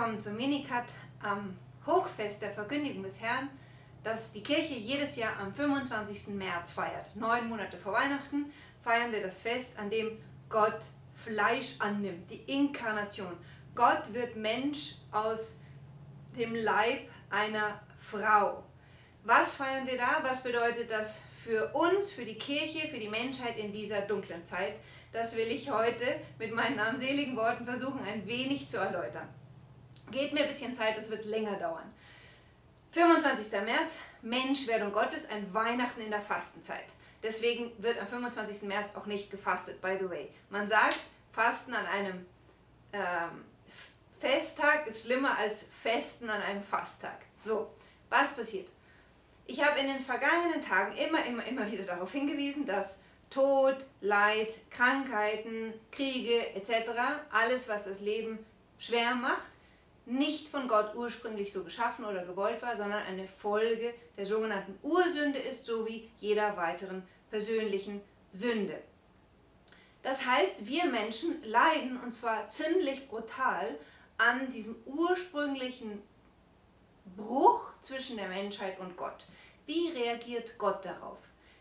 willkommen zum Minicut am Hochfest der Verkündigung des Herrn, das die Kirche jedes Jahr am 25. März feiert. Neun Monate vor Weihnachten feiern wir das Fest, an dem Gott Fleisch annimmt, die Inkarnation. Gott wird Mensch aus dem Leib einer Frau. Was feiern wir da? Was bedeutet das für uns, für die Kirche, für die Menschheit in dieser dunklen Zeit? Das will ich heute mit meinen armseligen Worten versuchen, ein wenig zu erläutern. Geht mir ein bisschen Zeit, es wird länger dauern. 25. März, Menschwerdung Gottes, ein Weihnachten in der Fastenzeit. Deswegen wird am 25. März auch nicht gefastet, by the way. Man sagt, Fasten an einem ähm, Festtag ist schlimmer als Festen an einem Fasttag. So, was passiert? Ich habe in den vergangenen Tagen immer, immer, immer wieder darauf hingewiesen, dass Tod, Leid, Krankheiten, Kriege etc., alles, was das Leben schwer macht, nicht von Gott ursprünglich so geschaffen oder gewollt war, sondern eine Folge der sogenannten Ursünde ist, so wie jeder weiteren persönlichen Sünde. Das heißt, wir Menschen leiden und zwar ziemlich brutal an diesem ursprünglichen Bruch zwischen der Menschheit und Gott. Wie reagiert Gott darauf?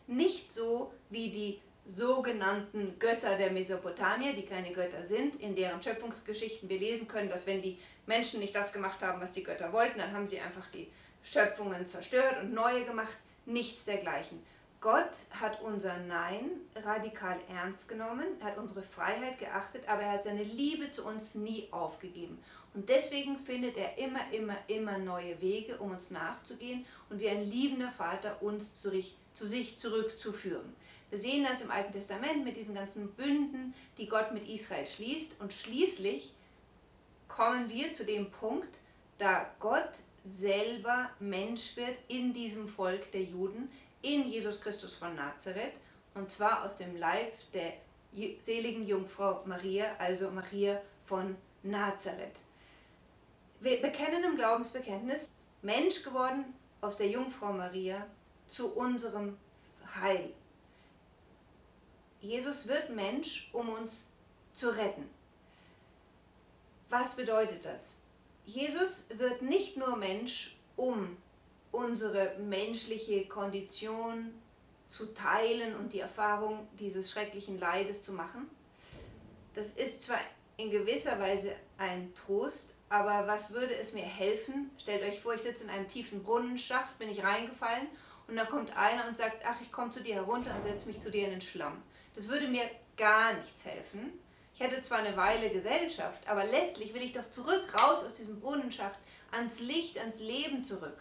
Nicht so wie die sogenannten Götter der Mesopotamier, die keine Götter sind, in deren Schöpfungsgeschichten wir lesen können, dass wenn die Menschen nicht das gemacht haben, was die Götter wollten, dann haben sie einfach die Schöpfungen zerstört und neue gemacht. Nichts dergleichen. Gott hat unser Nein radikal ernst genommen, hat unsere Freiheit geachtet, aber er hat seine Liebe zu uns nie aufgegeben. Und deswegen findet er immer, immer, immer neue Wege, um uns nachzugehen und wie ein liebender Vater uns zu, zu sich zurückzuführen. Wir sehen das im Alten Testament mit diesen ganzen Bünden, die Gott mit Israel schließt. Und schließlich kommen wir zu dem Punkt, da Gott selber Mensch wird in diesem Volk der Juden, in Jesus Christus von Nazareth, und zwar aus dem Leib der seligen Jungfrau Maria, also Maria von Nazareth. Wir bekennen im Glaubensbekenntnis, Mensch geworden aus der Jungfrau Maria zu unserem Heil. Jesus wird Mensch, um uns zu retten. Was bedeutet das? Jesus wird nicht nur Mensch, um unsere menschliche Kondition zu teilen und die Erfahrung dieses schrecklichen Leides zu machen. Das ist zwar in gewisser Weise ein Trost, aber was würde es mir helfen? Stellt euch vor, ich sitze in einem tiefen Brunnenschacht, bin ich reingefallen und da kommt einer und sagt, ach, ich komme zu dir herunter und setze mich zu dir in den Schlamm. Das würde mir gar nichts helfen. Ich hätte zwar eine Weile Gesellschaft, aber letztlich will ich doch zurück, raus aus diesem Brunnenschacht, ans Licht, ans Leben zurück.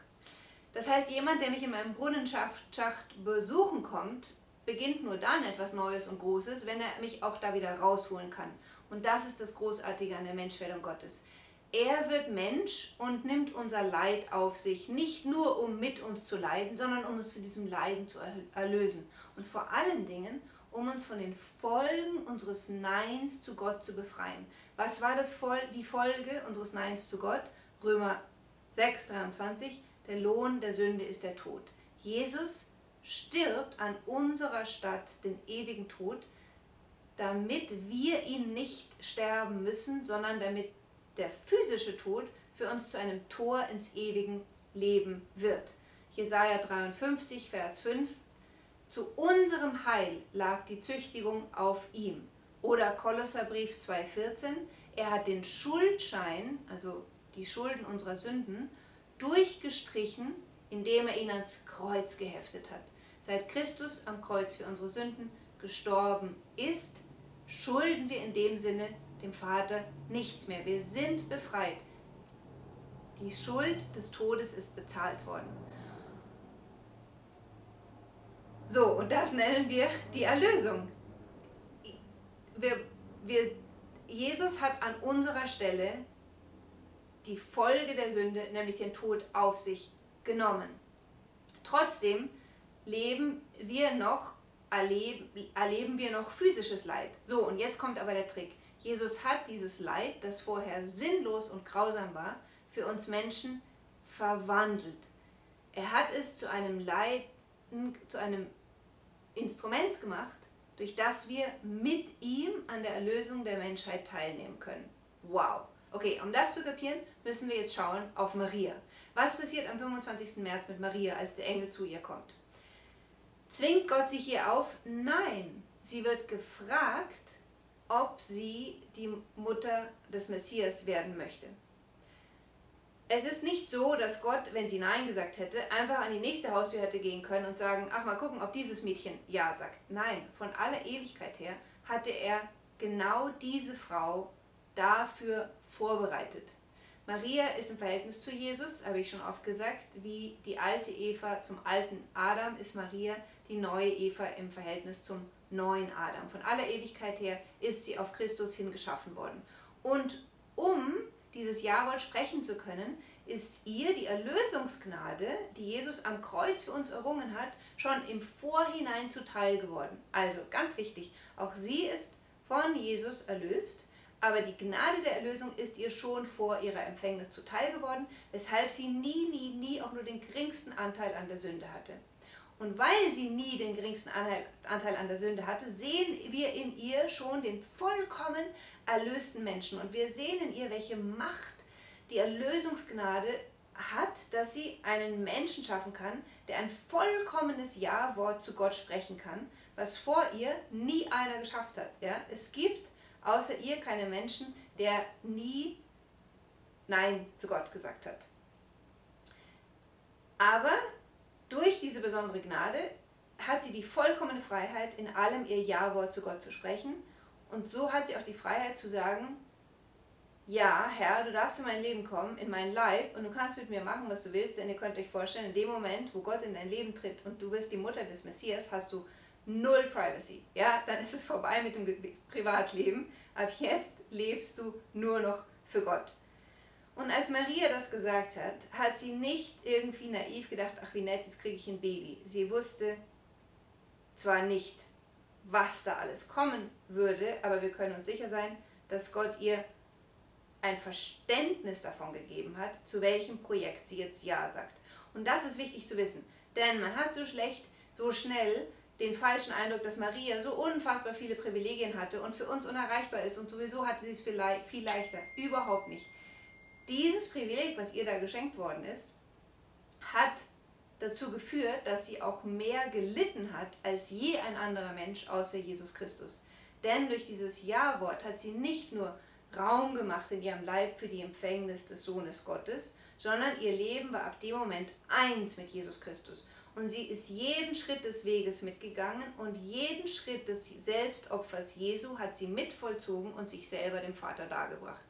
Das heißt, jemand, der mich in meinem Brunnenschacht besuchen kommt, beginnt nur dann etwas Neues und Großes, wenn er mich auch da wieder rausholen kann. Und das ist das Großartige an der Menschwerdung Gottes. Er wird Mensch und nimmt unser Leid auf sich, nicht nur um mit uns zu leiden, sondern um uns von diesem Leiden zu erlösen. Und vor allen Dingen, um uns von den Folgen unseres Neins zu Gott zu befreien. Was war das die Folge unseres Neins zu Gott? Römer 6, 23. Der Lohn der Sünde ist der Tod. Jesus stirbt an unserer Stadt den ewigen Tod, damit wir ihn nicht sterben müssen, sondern damit der physische Tod für uns zu einem Tor ins ewige Leben wird. Jesaja 53, Vers 5. Zu unserem Heil lag die Züchtigung auf ihm. Oder Kolosserbrief 2,14. Er hat den Schuldschein, also die Schulden unserer Sünden, durchgestrichen, indem er ihn ans Kreuz geheftet hat. Seit Christus am Kreuz für unsere Sünden gestorben ist, schulden wir in dem Sinne dem Vater nichts mehr. Wir sind befreit. Die Schuld des Todes ist bezahlt worden. So, und das nennen wir die Erlösung. Wir, wir, Jesus hat an unserer Stelle die Folge der Sünde, nämlich den Tod, auf sich genommen. Trotzdem leben wir noch, erleben, erleben wir noch physisches Leid. So, und jetzt kommt aber der Trick. Jesus hat dieses Leid, das vorher sinnlos und grausam war, für uns Menschen verwandelt. Er hat es zu einem Leid, zu einem Instrument gemacht, durch das wir mit ihm an der Erlösung der Menschheit teilnehmen können. Wow! Okay, um das zu kapieren, müssen wir jetzt schauen auf Maria. Was passiert am 25. März mit Maria, als der Engel zu ihr kommt? Zwingt Gott sie hier auf? Nein. Sie wird gefragt, ob sie die Mutter des Messias werden möchte. Es ist nicht so, dass Gott, wenn sie Nein gesagt hätte, einfach an die nächste Haustür hätte gehen können und sagen, ach mal gucken, ob dieses Mädchen Ja sagt. Nein, von aller Ewigkeit her hatte er genau diese Frau dafür vorbereitet. Maria ist im Verhältnis zu Jesus, habe ich schon oft gesagt, wie die alte Eva zum alten Adam ist Maria die neue Eva im Verhältnis zum neuen Adam. Von aller Ewigkeit her ist sie auf Christus hingeschaffen worden. Und um dieses Jawort sprechen zu können, ist ihr die Erlösungsgnade, die Jesus am Kreuz für uns errungen hat, schon im Vorhinein zuteil geworden. Also ganz wichtig, auch sie ist von Jesus erlöst, aber die Gnade der Erlösung ist ihr schon vor ihrer Empfängnis zuteil geworden, weshalb sie nie, nie, nie auch nur den geringsten Anteil an der Sünde hatte. Und weil sie nie den geringsten Anteil an der Sünde hatte, sehen wir in ihr schon den vollkommen erlösten Menschen. Und wir sehen in ihr, welche Macht die Erlösungsgnade hat, dass sie einen Menschen schaffen kann, der ein vollkommenes Ja-Wort zu Gott sprechen kann, was vor ihr nie einer geschafft hat. Ja? Es gibt außer ihr keinen Menschen, der nie Nein zu Gott gesagt hat. Aber durch diese besondere Gnade hat sie die vollkommene Freiheit, in allem ihr Ja-Wort zu Gott zu sprechen. Und so hat sie auch die Freiheit zu sagen, ja, Herr, du darfst in mein Leben kommen, in mein Leib, und du kannst mit mir machen, was du willst, denn ihr könnt euch vorstellen, in dem Moment, wo Gott in dein Leben tritt und du wirst die Mutter des Messias, hast du null Privacy. Ja, dann ist es vorbei mit dem Privatleben. Ab jetzt lebst du nur noch für Gott. Und als Maria das gesagt hat, hat sie nicht irgendwie naiv gedacht, ach wie nett, jetzt kriege ich ein Baby. Sie wusste zwar nicht, was da alles kommen würde, aber wir können uns sicher sein, dass Gott ihr ein Verständnis davon gegeben hat, zu welchem Projekt sie jetzt Ja sagt. Und das ist wichtig zu wissen, denn man hat so schlecht, so schnell den falschen Eindruck, dass Maria so unfassbar viele Privilegien hatte und für uns unerreichbar ist und sowieso hatte sie es viel leichter. Überhaupt nicht dieses Privileg, was ihr da geschenkt worden ist, hat dazu geführt, dass sie auch mehr gelitten hat als je ein anderer Mensch außer Jesus Christus. Denn durch dieses Ja-Wort hat sie nicht nur Raum gemacht in ihrem Leib für die Empfängnis des Sohnes Gottes, sondern ihr Leben war ab dem Moment eins mit Jesus Christus. Und sie ist jeden Schritt des Weges mitgegangen und jeden Schritt des Selbstopfers Jesu hat sie mitvollzogen und sich selber dem Vater dargebracht.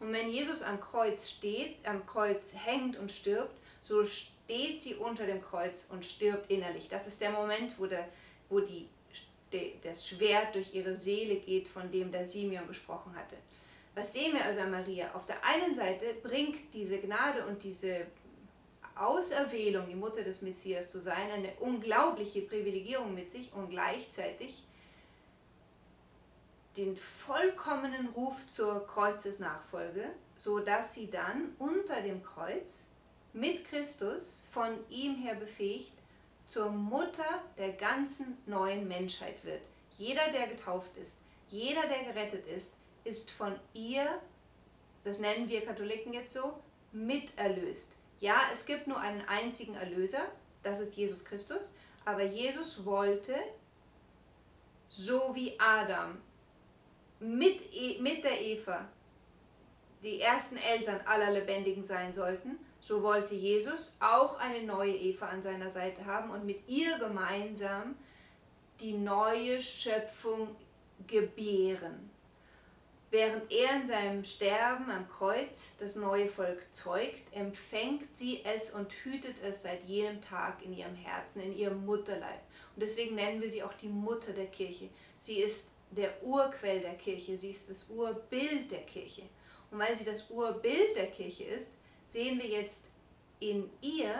Und wenn Jesus am Kreuz steht, am Kreuz hängt und stirbt, so steht sie unter dem Kreuz und stirbt innerlich. Das ist der Moment, wo, der, wo die, de, das Schwert durch ihre Seele geht, von dem der Simeon gesprochen hatte. Was sehen wir also an Maria? Auf der einen Seite bringt diese Gnade und diese Auserwählung, die Mutter des Messias zu sein, eine unglaubliche Privilegierung mit sich und gleichzeitig den vollkommenen Ruf zur Kreuzesnachfolge, so dass sie dann unter dem Kreuz mit Christus von ihm her befähigt zur Mutter der ganzen neuen Menschheit wird. Jeder, der getauft ist, jeder, der gerettet ist, ist von ihr, das nennen wir Katholiken jetzt so, miterlöst. Ja, es gibt nur einen einzigen Erlöser, das ist Jesus Christus, aber Jesus wollte, so wie Adam mit, e, mit der Eva die ersten Eltern aller Lebendigen sein sollten, so wollte Jesus auch eine neue Eva an seiner Seite haben und mit ihr gemeinsam die neue Schöpfung gebären. Während er in seinem Sterben am Kreuz das neue Volk zeugt, empfängt sie es und hütet es seit jenem Tag in ihrem Herzen, in ihrem Mutterleib. Und deswegen nennen wir sie auch die Mutter der Kirche. Sie ist der Urquell der Kirche, sie ist das Urbild der Kirche. Und weil sie das Urbild der Kirche ist, sehen wir jetzt in ihr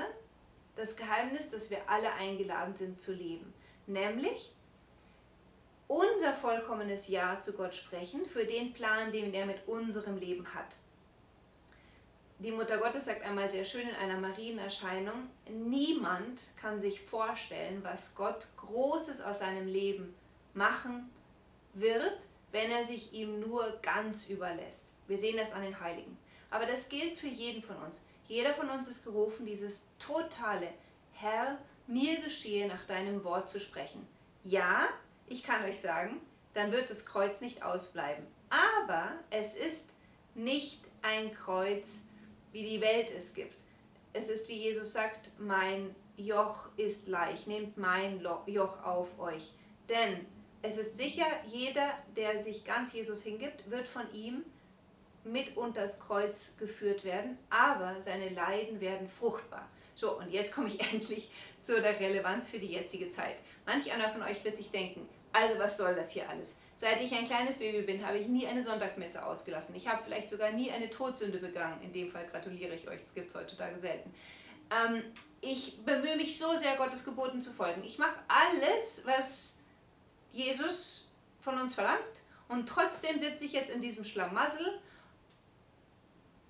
das Geheimnis, dass wir alle eingeladen sind zu leben. Nämlich unser vollkommenes Ja zu Gott sprechen für den Plan, den er mit unserem Leben hat. Die Mutter Gottes sagt einmal sehr schön in einer Marienerscheinung, niemand kann sich vorstellen, was Gott Großes aus seinem Leben machen wird, wenn er sich ihm nur ganz überlässt. Wir sehen das an den Heiligen. Aber das gilt für jeden von uns. Jeder von uns ist gerufen, dieses totale Herr, mir geschehe nach deinem Wort zu sprechen. Ja, ich kann euch sagen, dann wird das Kreuz nicht ausbleiben. Aber es ist nicht ein Kreuz, wie die Welt es gibt. Es ist, wie Jesus sagt, mein Joch ist leicht, nehmt mein Joch auf euch. Denn es ist sicher, jeder, der sich ganz Jesus hingibt, wird von ihm mit unter das Kreuz geführt werden, aber seine Leiden werden fruchtbar. So, und jetzt komme ich endlich zu der Relevanz für die jetzige Zeit. Manch einer von euch wird sich denken, also was soll das hier alles? Seit ich ein kleines Baby bin, habe ich nie eine Sonntagsmesse ausgelassen. Ich habe vielleicht sogar nie eine Todsünde begangen. In dem Fall gratuliere ich euch, das gibt es heutzutage selten. Ähm, ich bemühe mich so sehr, Gottes Geboten zu folgen. Ich mache alles, was Jesus von uns verlangt. Und trotzdem sitze ich jetzt in diesem Schlamassel.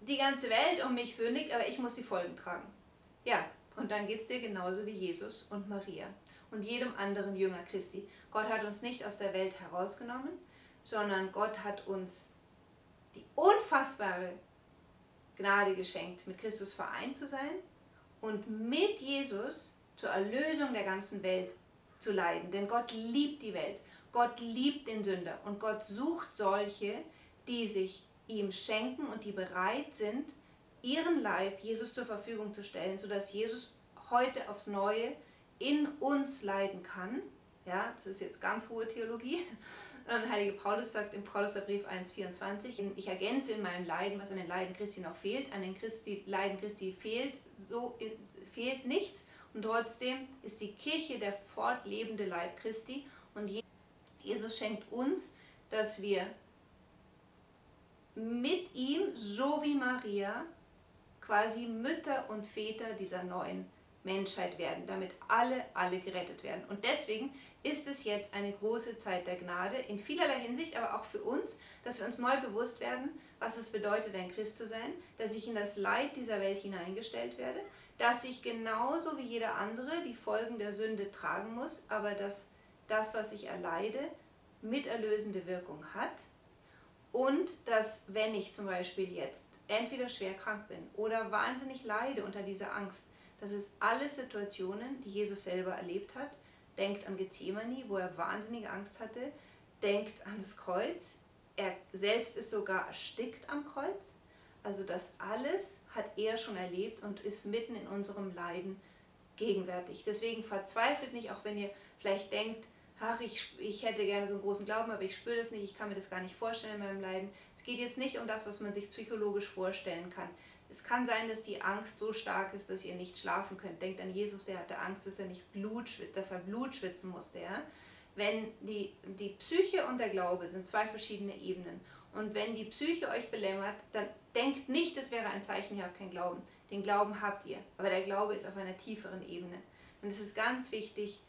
Die ganze Welt um mich sündigt, aber ich muss die Folgen tragen. Ja, und dann geht es dir genauso wie Jesus und Maria und jedem anderen Jünger Christi. Gott hat uns nicht aus der Welt herausgenommen, sondern Gott hat uns die unfassbare Gnade geschenkt, mit Christus vereint zu sein und mit Jesus zur Erlösung der ganzen Welt zu leiden. Denn Gott liebt die Welt, Gott liebt den Sünder und Gott sucht solche, die sich ihm schenken und die bereit sind, ihren Leib Jesus zur Verfügung zu stellen, sodass Jesus heute aufs Neue in uns leiden kann. Ja, das ist jetzt ganz hohe Theologie. Und Heilige Paulus sagt im Paulusbrief 1,24, ich ergänze in meinem Leiden, was an den Leiden Christi noch fehlt. An den Christi, Leiden Christi fehlt, so, fehlt nichts. Und trotzdem ist die Kirche der fortlebende Leib Christi. Und Jesus schenkt uns, dass wir mit ihm, so wie Maria, quasi Mütter und Väter dieser neuen Menschheit werden, damit alle, alle gerettet werden. Und deswegen ist es jetzt eine große Zeit der Gnade, in vielerlei Hinsicht, aber auch für uns, dass wir uns neu bewusst werden, was es bedeutet, ein Christ zu sein, dass ich in das Leid dieser Welt hineingestellt werde, dass ich genauso wie jeder andere die Folgen der Sünde tragen muss, aber dass das, was ich erleide, miterlösende Wirkung hat und dass, wenn ich zum Beispiel jetzt entweder schwer krank bin oder wahnsinnig leide unter dieser Angst, das ist alles Situationen, die Jesus selber erlebt hat. Denkt an Gethsemane, wo er wahnsinnige Angst hatte. Denkt an das Kreuz. Er selbst ist sogar erstickt am Kreuz. Also das alles hat er schon erlebt und ist mitten in unserem Leiden gegenwärtig. Deswegen verzweifelt nicht, auch wenn ihr vielleicht denkt, ach, ich, ich hätte gerne so einen großen Glauben, aber ich spüre das nicht, ich kann mir das gar nicht vorstellen in meinem Leiden. Es geht jetzt nicht um das, was man sich psychologisch vorstellen kann. Es kann sein, dass die Angst so stark ist, dass ihr nicht schlafen könnt. Denkt an Jesus, der hatte Angst, dass er nicht Blut, dass er Blut schwitzen musste. Ja? Wenn die, die Psyche und der Glaube sind zwei verschiedene Ebenen. Und wenn die Psyche euch belämmert, dann denkt nicht, es wäre ein Zeichen, ihr habt keinen Glauben. Den Glauben habt ihr. Aber der Glaube ist auf einer tieferen Ebene. Und es ist ganz wichtig,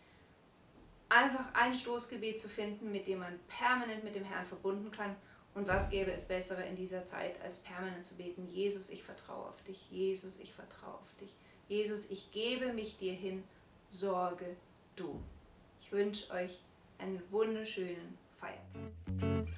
einfach ein Stoßgebet zu finden, mit dem man permanent mit dem Herrn verbunden kann und was gäbe es bessere in dieser Zeit, als permanent zu beten, Jesus, ich vertraue auf dich, Jesus, ich vertraue auf dich, Jesus, ich gebe mich dir hin, sorge du. Ich wünsche euch einen wunderschönen Feiertag.